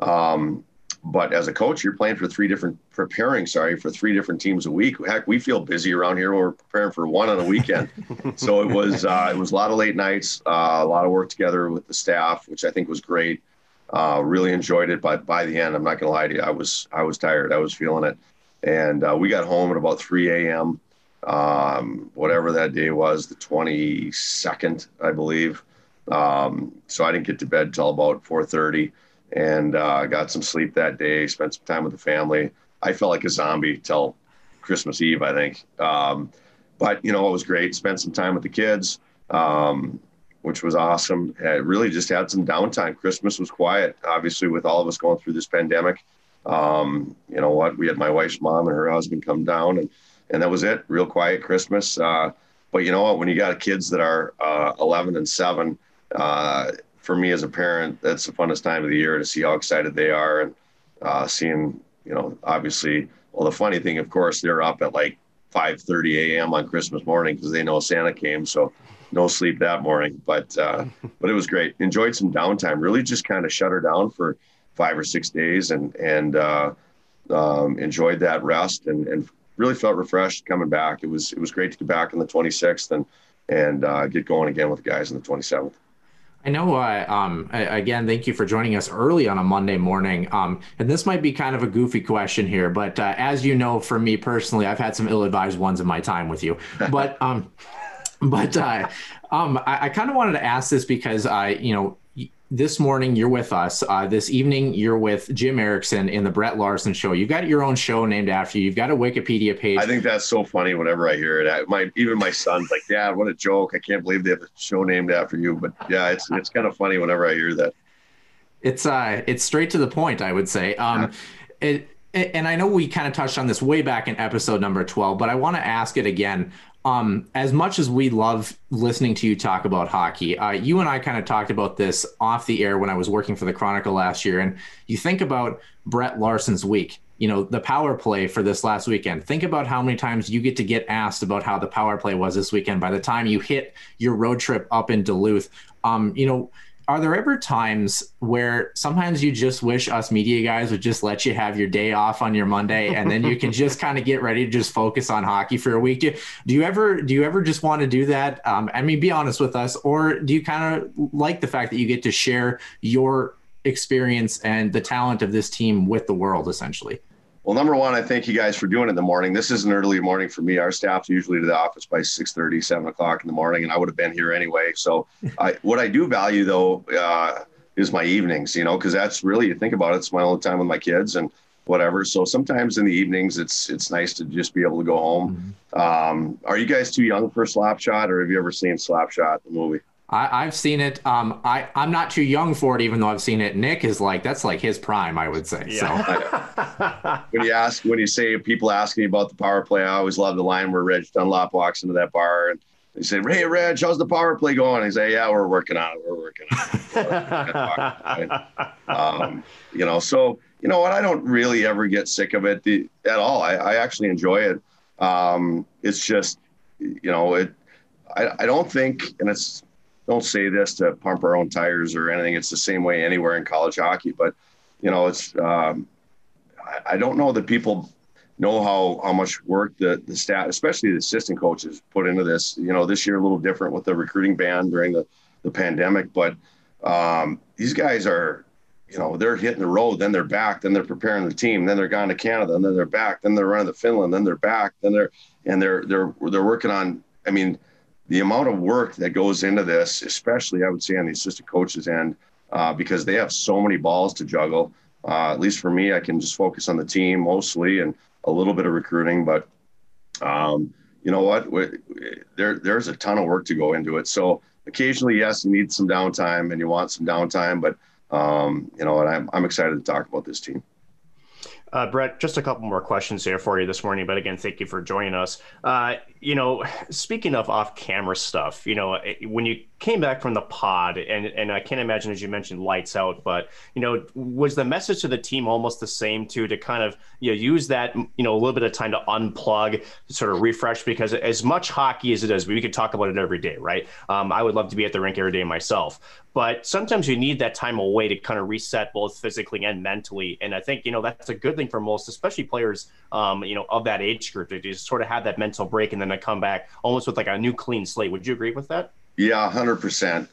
Um, but as a coach, you're playing for three different, preparing, sorry, for three different teams a week. Heck, we feel busy around here. We're preparing for one on a weekend. <laughs> so it was, uh, it was a lot of late nights, uh, a lot of work together with the staff, which I think was great. Uh, really enjoyed it. But by the end, I'm not to lie to you, I was, I was tired. I was feeling it. And uh, we got home at about 3 a.m. Um, whatever that day was, the 22nd, I believe. Um, so I didn't get to bed till about 4:30 and uh, got some sleep that day. Spent some time with the family. I felt like a zombie till Christmas Eve, I think. Um, but you know, it was great. Spent some time with the kids, um, which was awesome. I really just had some downtime. Christmas was quiet, obviously, with all of us going through this pandemic. Um, you know what? We had my wife's mom and her husband come down, and and that was it. Real quiet Christmas. Uh, but you know what? When you got kids that are uh, 11 and seven. Uh, for me as a parent, that's the funnest time of the year to see how excited they are and uh, seeing, you know, obviously. Well, the funny thing, of course, they're up at like 5:30 a.m. on Christmas morning because they know Santa came, so no sleep that morning. But uh, <laughs> but it was great. Enjoyed some downtime. Really, just kind of shut her down for five or six days and and uh, um, enjoyed that rest and and really felt refreshed coming back. It was it was great to get back on the 26th and and uh, get going again with the guys on the 27th. I know. Uh, um, again, thank you for joining us early on a Monday morning. Um, and this might be kind of a goofy question here, but uh, as you know, for me personally, I've had some ill-advised ones in my time with you. <laughs> But um, but uh, um, I, I kind of wanted to ask this because I, you know, this morning you're with us. Uh, this evening you're with Jim Erickson in the Brett Larson show. You've got your own show named after you. You've got a Wikipedia page. I think that's so funny whenever I hear it. I, my even my son's like, "Dad, what a joke! I can't believe they have a show named after you." But yeah, it's it's kind of funny whenever I hear that. It's uh, it's straight to the point. I would say. Um, yeah. it and I know we kind of touched on this way back in episode number 12, but I want to ask it again um, as much as we love listening to you talk about hockey, uh, you and I kind of talked about this off the air when I was working for the Chronicle last year. And you think about Brett Larson's week, you know, the power play for this last weekend. Think about how many times you get to get asked about how the power play was this weekend by the time you hit your road trip up in Duluth. Um, you know, are there ever times where sometimes you just wish us media guys would just let you have your day off on your Monday and then you can <laughs> just kind of get ready to just focus on hockey for a week? Do, do you ever do you ever just want to do that? Um, I mean, be honest with us, or do you kind of like the fact that you get to share your experience and the talent of this team with the world, essentially? Well, number one, I thank you guys for doing it in the morning. This is an early morning for me. Our staff's usually to the office by 6 30, 7 o'clock in the morning, and I would have been here anyway. So, I, what I do value though uh, is my evenings, you know, because that's really, you think about it, it's my only time with my kids and whatever. So sometimes in the evenings, it's it's nice to just be able to go home. Mm-hmm. Um, are you guys too young for Slapshot, or have you ever seen Slapshot, the movie? I, have seen it. Um, I I'm not too young for it, even though I've seen it. Nick is like that's like his prime, I would say. Yeah. So <laughs> when you ask, when you say people asking me about the power play, I always love the line where Reg Dunlop walks into that bar and they say, "Hey, Reg, how's the power play going?" He say, "Yeah, we're working on it. We're working on it." <laughs> um, you know, so you know what? I don't really ever get sick of it the, at all. I, I actually enjoy it. Um, it's just, you know, it. I, I don't think, and it's don't say this to pump our own tires or anything. It's the same way anywhere in college hockey, but you know, it's um, I, I, don't know that people know how how much work the the staff, especially the assistant coaches, put into this. You know, this year a little different with the recruiting ban during the the pandemic, but um, these guys are. You know, they're hitting the road, then they're back, then they're preparing the team, then they're gone to Canada, and then they're back, then they're running to Finland, then they're back, then they're and they're they're they're working on. I mean, the amount of work that goes into this, especially I would say on the assistant coaches end, uh, because they have so many balls to juggle. uh, at least for me, I can just focus on the team mostly and a little bit of recruiting. But um, you know what? There, there's a ton of work to go into it. So occasionally, yes, you need some downtime and you want some downtime, but um, you know, and I'm, I'm excited to talk about this team. Uh, Brett, just a couple more questions here for you this morning. But again, thank you for joining us. Uh, you know, speaking of off-camera stuff, you know, when you came back from the pod, and and I can't imagine as you mentioned lights out, but you know, was the message to the team almost the same too to kind of you know use that you know a little bit of time to unplug, sort of refresh? Because as much hockey as it is, we could talk about it every day, right? Um, I would love to be at the rink every day myself, but sometimes you need that time away to kind of reset both physically and mentally, and I think you know that's a good thing for most, especially players, um, you know, of that age group to just sort of have that mental break and then come back almost with like a new clean slate. Would you agree with that? Yeah, hundred uh, percent.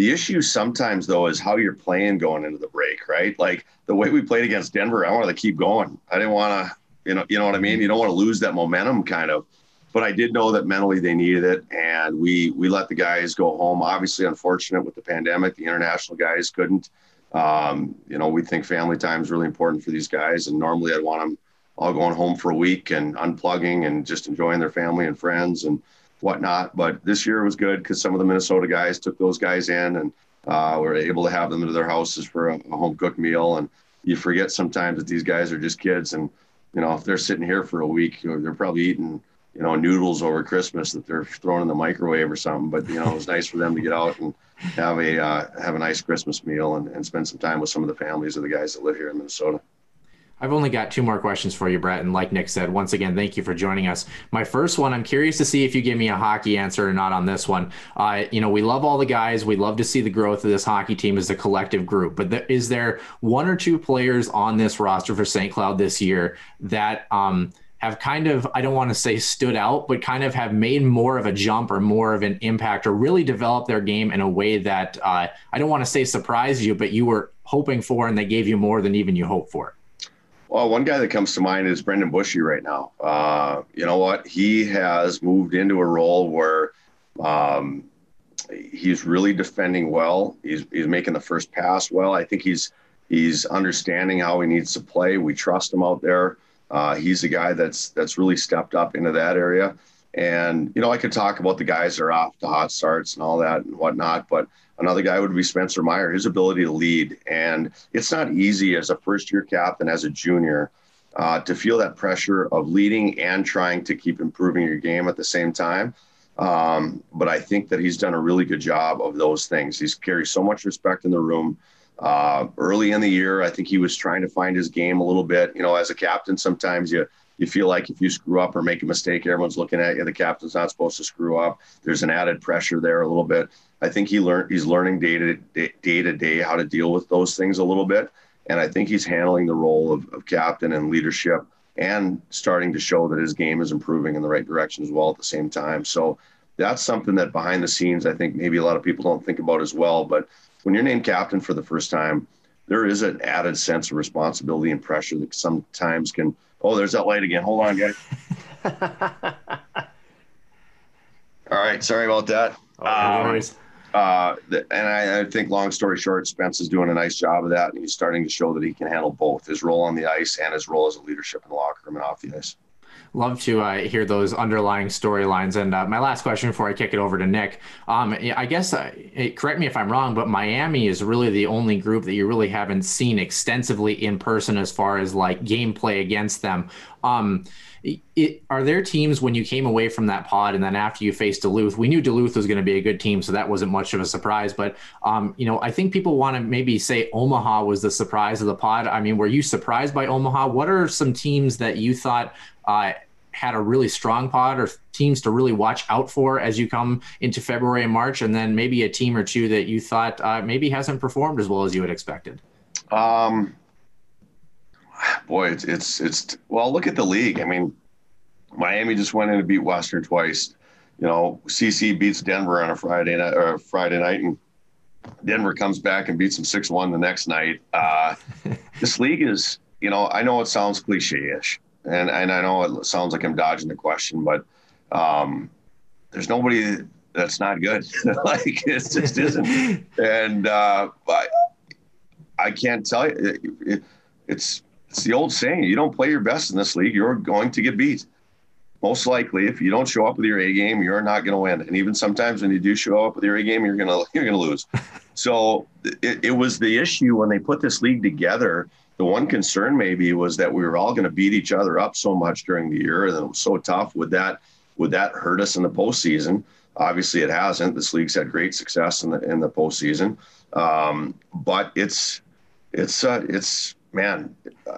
The issue sometimes though is how you're playing going into the break, right? Like the way we played against Denver, I wanted to keep going. I didn't want to, you know, you know what I mean. You don't want to lose that momentum, kind of. But I did know that mentally they needed it, and we we let the guys go home. Obviously, unfortunate with the pandemic, the international guys couldn't. Um, you know, we think family time is really important for these guys, and normally I'd want them all going home for a week and unplugging and just enjoying their family and friends and whatnot. But this year was good because some of the Minnesota guys took those guys in and uh, were able to have them into their houses for a, a home cooked meal. And you forget sometimes that these guys are just kids. And, you know, if they're sitting here for a week, they're probably eating, you know, noodles over Christmas that they're throwing in the microwave or something. But, you know, it was nice for them to get out and have a, uh, have a nice Christmas meal and, and spend some time with some of the families of the guys that live here in Minnesota. I've only got two more questions for you, Brett. And like Nick said, once again, thank you for joining us. My first one, I'm curious to see if you give me a hockey answer or not on this one. Uh, you know, we love all the guys. We love to see the growth of this hockey team as a collective group. But th- is there one or two players on this roster for St. Cloud this year that um, have kind of, I don't want to say stood out, but kind of have made more of a jump or more of an impact or really developed their game in a way that uh, I don't want to say surprised you, but you were hoping for and they gave you more than even you hoped for? Well, one guy that comes to mind is Brendan Bushy right now. Uh, you know what? He has moved into a role where um, he's really defending well. He's, he's making the first pass well. I think he's he's understanding how he needs to play. We trust him out there. Uh, he's a guy that's that's really stepped up into that area. And you know, I could talk about the guys that are off to hot starts and all that and whatnot, but Another guy would be Spencer Meier, his ability to lead. And it's not easy as a first year captain, as a junior, uh, to feel that pressure of leading and trying to keep improving your game at the same time. Um, but I think that he's done a really good job of those things. He's carried so much respect in the room. Uh, early in the year, I think he was trying to find his game a little bit. You know, as a captain, sometimes you you feel like if you screw up or make a mistake, everyone's looking at you. The captain's not supposed to screw up. There's an added pressure there a little bit. I think he learned he's learning day to day, day to day how to deal with those things a little bit, and I think he's handling the role of, of captain and leadership and starting to show that his game is improving in the right direction as well at the same time. So that's something that behind the scenes I think maybe a lot of people don't think about as well. But when you're named captain for the first time, there is an added sense of responsibility and pressure that sometimes can Oh, there's that light again. Hold on, guys. <laughs> All right, sorry about that. Oh, um, uh, and I, I, think, long story short, Spence is doing a nice job of that, and he's starting to show that he can handle both his role on the ice and his role as a leadership in the locker room and off the ice love to uh, hear those underlying storylines. And uh, my last question before I kick it over to Nick, um, I guess, uh, correct me if I'm wrong, but Miami is really the only group that you really haven't seen extensively in person as far as like gameplay against them. Um, it, are there teams when you came away from that pod and then after you faced Duluth? We knew Duluth was going to be a good team, so that wasn't much of a surprise. But um, you know, I think people want to maybe say Omaha was the surprise of the pod. I mean, were you surprised by Omaha? What are some teams that you thought uh, had a really strong pod or teams to really watch out for as you come into February and March, and then maybe a team or two that you thought uh, maybe hasn't performed as well as you had expected? Um, boy, it's, it's it's well. Look at the league. I mean, Miami just went in to beat Western twice. You know, CC beats Denver on a Friday night or Friday night, and Denver comes back and beats them six one the next night. Uh, <laughs> this league is, you know, I know it sounds cliche-ish, and and I know it sounds like I'm dodging the question, but um, there's nobody that's not good. <laughs> like it just isn't. <laughs> And uh, I, I can't tell you. It, it, it's it's the old saying: you don't play your best in this league, you're going to get beat. Most likely, if you don't show up with your A game, you're not going to win. And even sometimes when you do show up with your A game, you're gonna you're gonna lose. <laughs> so it, it was the issue when they put this league together. The one concern maybe was that we were all going to beat each other up so much during the year, and it was so tough. Would that would that hurt us in the postseason? Obviously, it hasn't. This league's had great success in the in the postseason, um, but it's it's uh, it's man,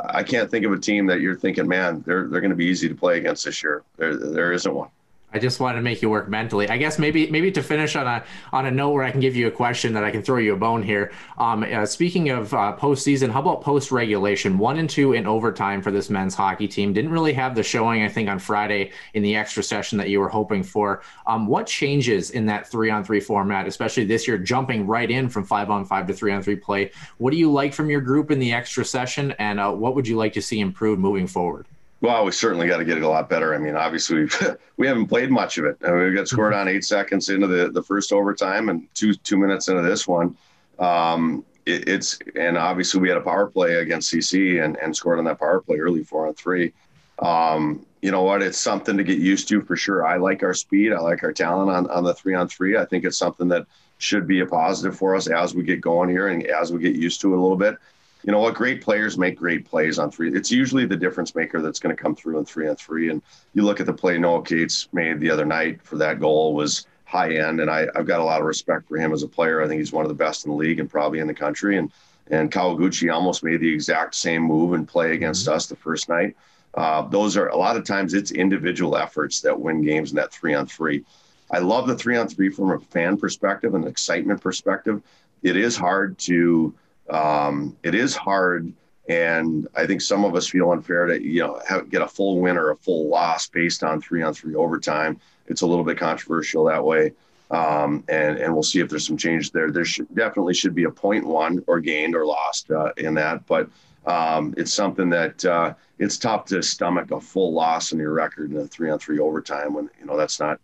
I can't think of a team that you're thinking, man, they're they're going to be easy to play against this year. There there isn't one. I just wanted to make you work mentally. I guess maybe maybe to finish on a on a note where I can give you a question that I can throw you a bone here. Um, uh, speaking of uh, postseason, how about post regulation? One and two in overtime for this men's hockey team. Didn't really have the showing I think on Friday in the extra session that you were hoping for. Um, what changes in that three on three format, especially this year, jumping right in from five on five to three on three play? What do you like from your group in the extra session, and uh, what would you like to see improved moving forward? Well, we certainly got to get it a lot better. I mean, obviously we've, <laughs> we haven't played much of it. I mean, we got scored on eight seconds into the, the first overtime and two two minutes into this one. Um, it, it's and obviously we had a power play against CC and, and scored on that power play early four on three. Um, you know what? It's something to get used to for sure. I like our speed. I like our talent on, on the three on three. I think it's something that should be a positive for us as we get going here and as we get used to it a little bit you know what? Great players make great plays on three. It's usually the difference maker that's going to come through in three on three. And you look at the play Noah Cates made the other night for that goal was high end, and I, have got a lot of respect for him as a player. I think he's one of the best in the league and probably in the country. And and Kawaguchi almost made the exact same move and play against mm-hmm. us the first night. Uh, those are a lot of times it's individual efforts that win games in that three on three. I love the three on three from a fan perspective and excitement perspective. It is hard to um, it is hard. And I think some of us feel unfair to you know have, get a full win or a full loss based on three on three overtime. It's a little bit controversial that way, um, and and we'll see if there's some change there. There should definitely should be a point one or gained or lost uh, in that, but um, it's something that uh, it's tough to stomach a full loss in your record in a three on three overtime when you know that's not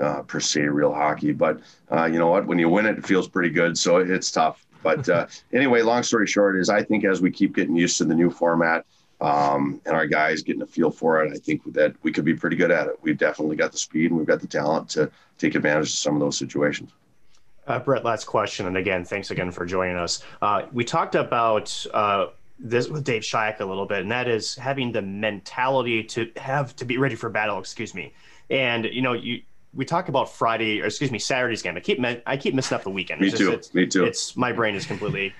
uh, per se real hockey. But uh, you know what? When you win it, it feels pretty good. So it's tough. But uh, <laughs> anyway, long story short is I think as we keep getting used to the new format um, and our guys getting a feel for it, I think that we could be pretty good at it. We've definitely got the speed and we've got the talent to take advantage of some of those situations. Uh, Brett, last question, and again, thanks again for joining us. Uh, we talked about uh, this with Dave Shyiak a little bit, and that is having the mentality to have to be ready for battle. Excuse me, and you know you we talk about Friday or excuse me Saturday's game. I keep I keep missing up the weekend. Me too. Just, Me too. It's my brain is completely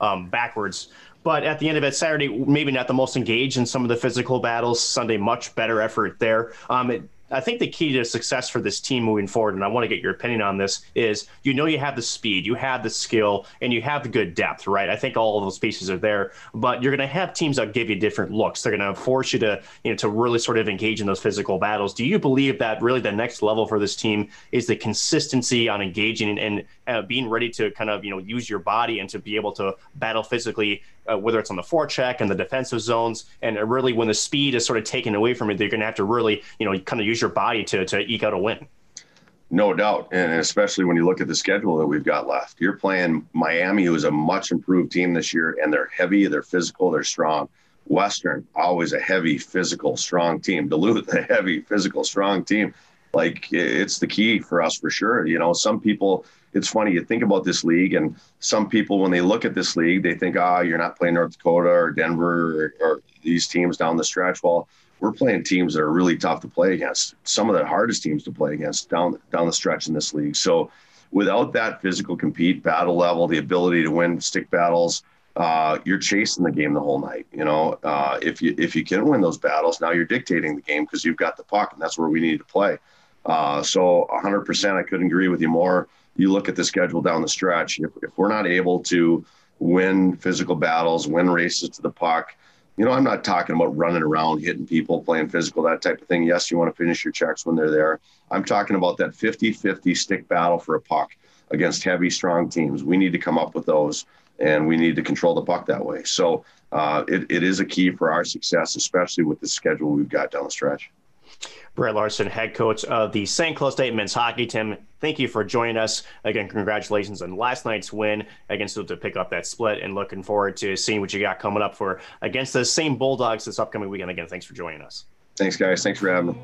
um, backwards. But at the end of it, Saturday maybe not the most engaged in some of the physical battles. Sunday much better effort there. Um, it, I think the key to success for this team moving forward, and I want to get your opinion on this, is you know you have the speed, you have the skill, and you have the good depth, right? I think all of those pieces are there, but you're going to have teams that give you different looks. They're going to force you to, you know, to really sort of engage in those physical battles. Do you believe that really the next level for this team is the consistency on engaging and, and uh, being ready to kind of, you know, use your body and to be able to battle physically uh, whether it's on the forecheck and the defensive zones, and really when the speed is sort of taken away from it, you're going to have to really, you know, kind of use your body to to eke out a win. No doubt, and especially when you look at the schedule that we've got left, you're playing Miami, who is a much improved team this year, and they're heavy, they're physical, they're strong. Western, always a heavy, physical, strong team. Duluth, <laughs> a heavy, physical, strong team. Like it's the key for us for sure. You know, some people it's funny you think about this league and some people when they look at this league they think ah oh, you're not playing north dakota or denver or, or, these teams down the stretch well we're playing teams that are really tough to play against some of the hardest teams to play against down down the stretch in this league so without that physical compete battle level the ability to win stick battles uh, you're chasing the game the whole night. You know, uh, if you if you can win those battles, now you're dictating the game because you've got the puck, and that's where we need to play. Uh, so 100%, I couldn't agree with you more you look at the schedule down the stretch, if, if we're not able to win physical battles, win races to the puck, you know, I'm not talking about running around, hitting people, playing physical, that type of thing. Yes, you want to finish your checks when they're there. I'm talking about that 50 50 stick battle for a puck against heavy, strong teams. We need to come up with those and we need to control the puck that way. So uh, it, it is a key for our success, especially with the schedule we've got down the stretch. Brett Larson, head coach of the St. Cloud State men's hockey team. Thank you for joining us. Again, congratulations on last night's win against to pick up that split and looking forward to seeing what you got coming up for against the same Bulldogs this upcoming weekend. Again, thanks for joining us. Thanks, guys. Thanks for having me.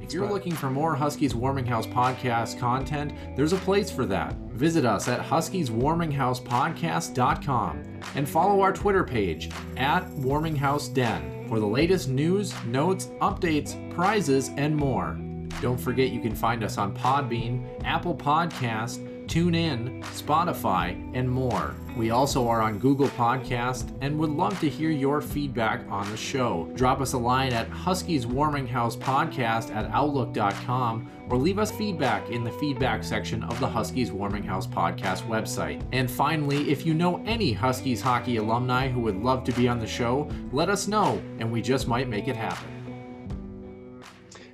If you're looking for more Huskies Warming House podcast content, there's a place for that. Visit us at huskieswarminghousepodcast.com and follow our Twitter page at Warming House Den for the latest news, notes, updates, prizes, and more. Don't forget you can find us on Podbean, Apple Podcast, TuneIn, Spotify, and more. We also are on Google Podcast and would love to hear your feedback on the show. Drop us a line at Huskies Warming House Podcast at Outlook.com or leave us feedback in the feedback section of the Huskies Warming House Podcast website. And finally, if you know any Huskies hockey alumni who would love to be on the show, let us know and we just might make it happen.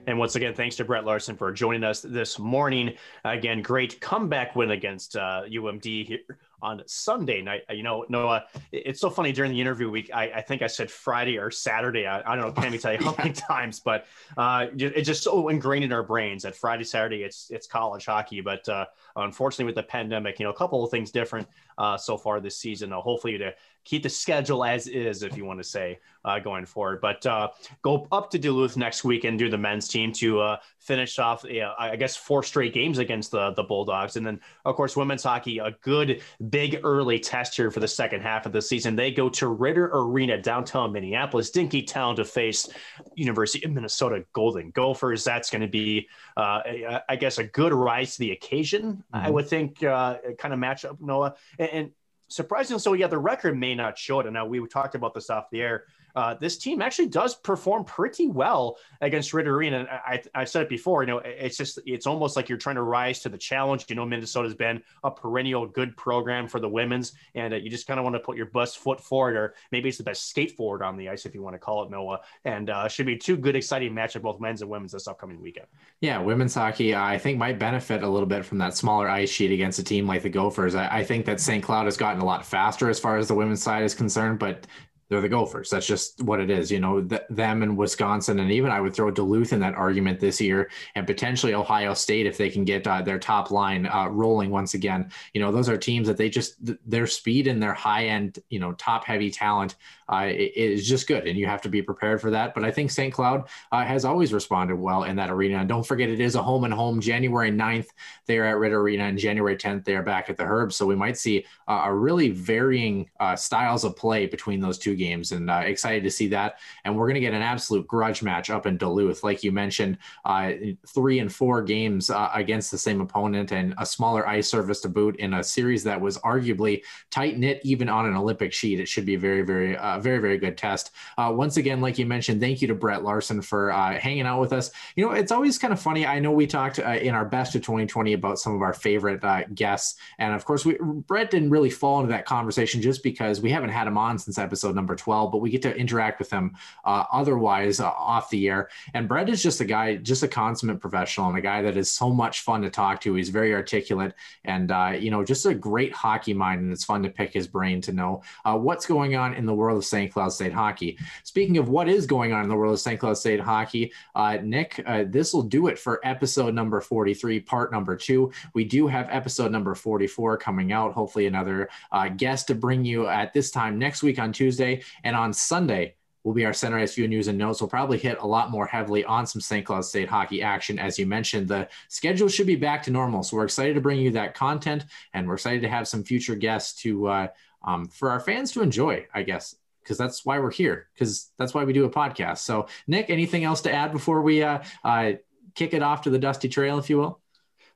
And once again, thanks to Brett Larson for joining us this morning. Again, great comeback win against uh, UMD here on Sunday night. You know, Noah, it's so funny during the interview week. I, I think I said Friday or Saturday. I, I don't know, can't even tell you how <laughs> many times, but uh, it's just so ingrained in our brains that Friday, Saturday, it's it's college hockey. But uh, unfortunately, with the pandemic, you know, a couple of things different uh, so far this season. Uh, hopefully, to keep the schedule as is, if you want to say, uh, going forward. But uh, go up to Duluth next week and do the men's team to uh, finish off, I guess, four straight games against the the Bulldogs, and then of course women's hockey, a good big early test here for the second half of the season. They go to Ridder Arena downtown Minneapolis, Dinkytown, to face University of Minnesota Golden Gophers. That's going to be, uh, I guess, a good rise to the occasion. Mm-hmm. I would think, uh, kind of match up Noah and, and surprisingly so yeah the record may not show it and now we talked about this off the air uh, this team actually does perform pretty well against Ridder Arena. And I, I said it before, you know, it's just, it's almost like you're trying to rise to the challenge. You know, Minnesota's been a perennial good program for the women's, and uh, you just kind of want to put your best foot forward, or maybe it's the best skate forward on the ice, if you want to call it, Noah. And uh, should be two good, exciting matchup, both men's and women's, this upcoming weekend. Yeah, women's hockey, I think, might benefit a little bit from that smaller ice sheet against a team like the Gophers. I, I think that St. Cloud has gotten a lot faster as far as the women's side is concerned, but they're the Gophers. That's just what it is. You know, th- them and Wisconsin, and even I would throw Duluth in that argument this year, and potentially Ohio State if they can get uh, their top line uh, rolling once again. You know, those are teams that they just th- their speed and their high end, you know, top heavy talent uh, is just good, and you have to be prepared for that. But I think St. Cloud uh, has always responded well in that arena. And don't forget, it is a home and home. January 9th, they are at Ridder Arena, and January 10th, they are back at the Herb. So we might see uh, a really varying uh, styles of play between those two games, and uh, excited to see that. And we're going to get an absolute grudge match up in Duluth, like you mentioned, uh, three and four games against the same opponent, and a smaller ice surface to boot in a series that was arguably tight knit, even on an Olympic sheet. It should be very, very very, very good test. Uh, once again, like you mentioned, thank you to Brett Larson for uh, hanging out with us. You know, it's always kind of funny. I know we talked uh, in our best of 2020 about some of our favorite uh, guests. And of course, we, Brett didn't really fall into that conversation just because we haven't had him on since episode number 12, but we get to interact with him uh, otherwise uh, off the air. And Brett is just a guy, just a consummate professional and a guy that is so much fun to talk to. He's very articulate and, you know, just a great hockey mind. And it's fun to pick his brain to know what's going on in the world of St. Cloud State hockey. Speaking of what is going on in the world of St. Cloud State hockey, uh, Nick, uh, this will do it for episode number 43, part number two. We do have episode number 44 coming out. Hopefully, another uh, guest to bring you at this time next week on Tuesday and on Sunday will be our Center View news and notes. We'll probably hit a lot more heavily on some St. Cloud State hockey action. As you mentioned, the schedule should be back to normal. So we're excited to bring you that content and we're excited to have some future guests to, uh, um, for our fans to enjoy, I guess, because that's why we're here because that's why we do a podcast so nick anything else to add before we uh, uh, kick it off to the dusty trail if you will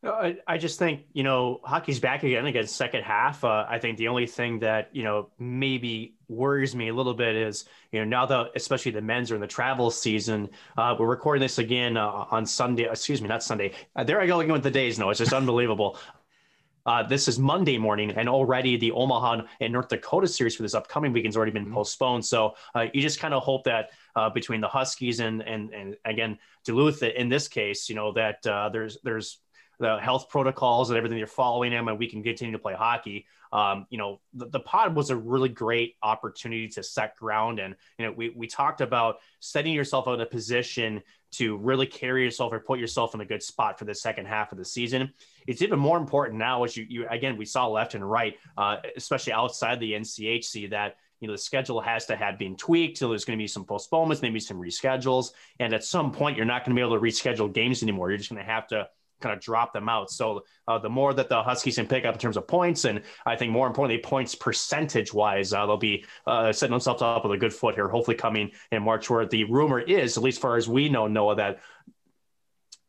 I, just think you know hockey's back again against second half. Uh, I think the only thing that you know maybe worries me a little bit is you know now that especially the men's are in the travel season. Uh, we're recording this again uh, on Sunday. Excuse me, not Sunday. Uh, there I go again with the days. No, it's just unbelievable. Uh, this is Monday morning, and already the Omaha and North Dakota series for this upcoming weekend has already been mm-hmm. postponed. So uh, you just kind of hope that uh, between the Huskies and and and again Duluth in this case, you know that uh, there's there's the health protocols and everything you're following them, and we can continue to play hockey. Um, you know, the, the, pod was a really great opportunity to set ground. And, you know, we, we talked about setting yourself in a position to really carry yourself or put yourself in a good spot for the second half of the season. It's even more important now as you, you again, we saw left and right, uh, especially outside the NCHC that, you know, the schedule has to have been tweaked. So there's going to be some postponements, maybe some reschedules. And at some point, you're not going to be able to reschedule games anymore. You're just going to have to kind of drop them out. So uh, the more that the Huskies can pick up in terms of points, and I think more importantly, points percentage wise, uh, they'll be uh, setting themselves up with a good foot here, hopefully coming in March, where the rumor is, at least far as we know, Noah, that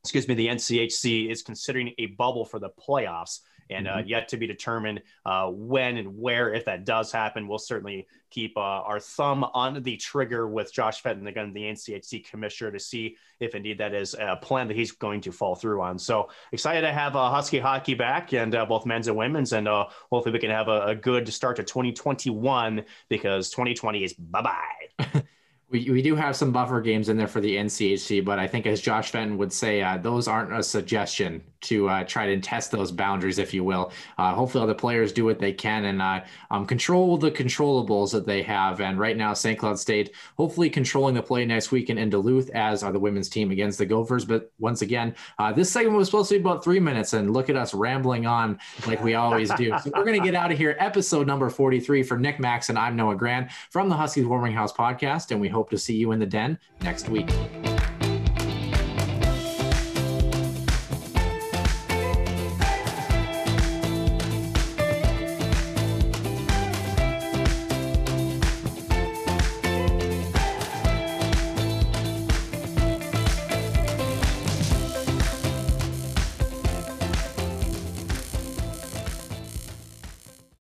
excuse me, the NCHC is considering a bubble for the playoffs and uh, mm-hmm. yet to be determined uh, when and where, if that does happen. We'll certainly keep uh, our thumb on the trigger with Josh Fenton, again, the NCHC commissioner, to see if indeed that is a plan that he's going to fall through on. So excited to have uh, Husky hockey back and uh, both men's and women's, and uh, hopefully we can have a, a good start to 2021 because 2020 is bye bye. <laughs> We, we do have some buffer games in there for the NCHC, but I think as Josh Fenton would say, uh, those aren't a suggestion to uh, try to test those boundaries, if you will. Uh, hopefully, the players do what they can and uh, um, control the controllables that they have. And right now, St. Cloud State hopefully controlling the play next weekend in Duluth, as are the women's team against the Gophers. But once again, uh, this segment was supposed to be about three minutes, and look at us rambling on like we always do. so we're going to get out of here. Episode number 43 for Nick Max and I'm Noah Grant from the Huskies Warming House podcast, and we hope to see you in the den next week.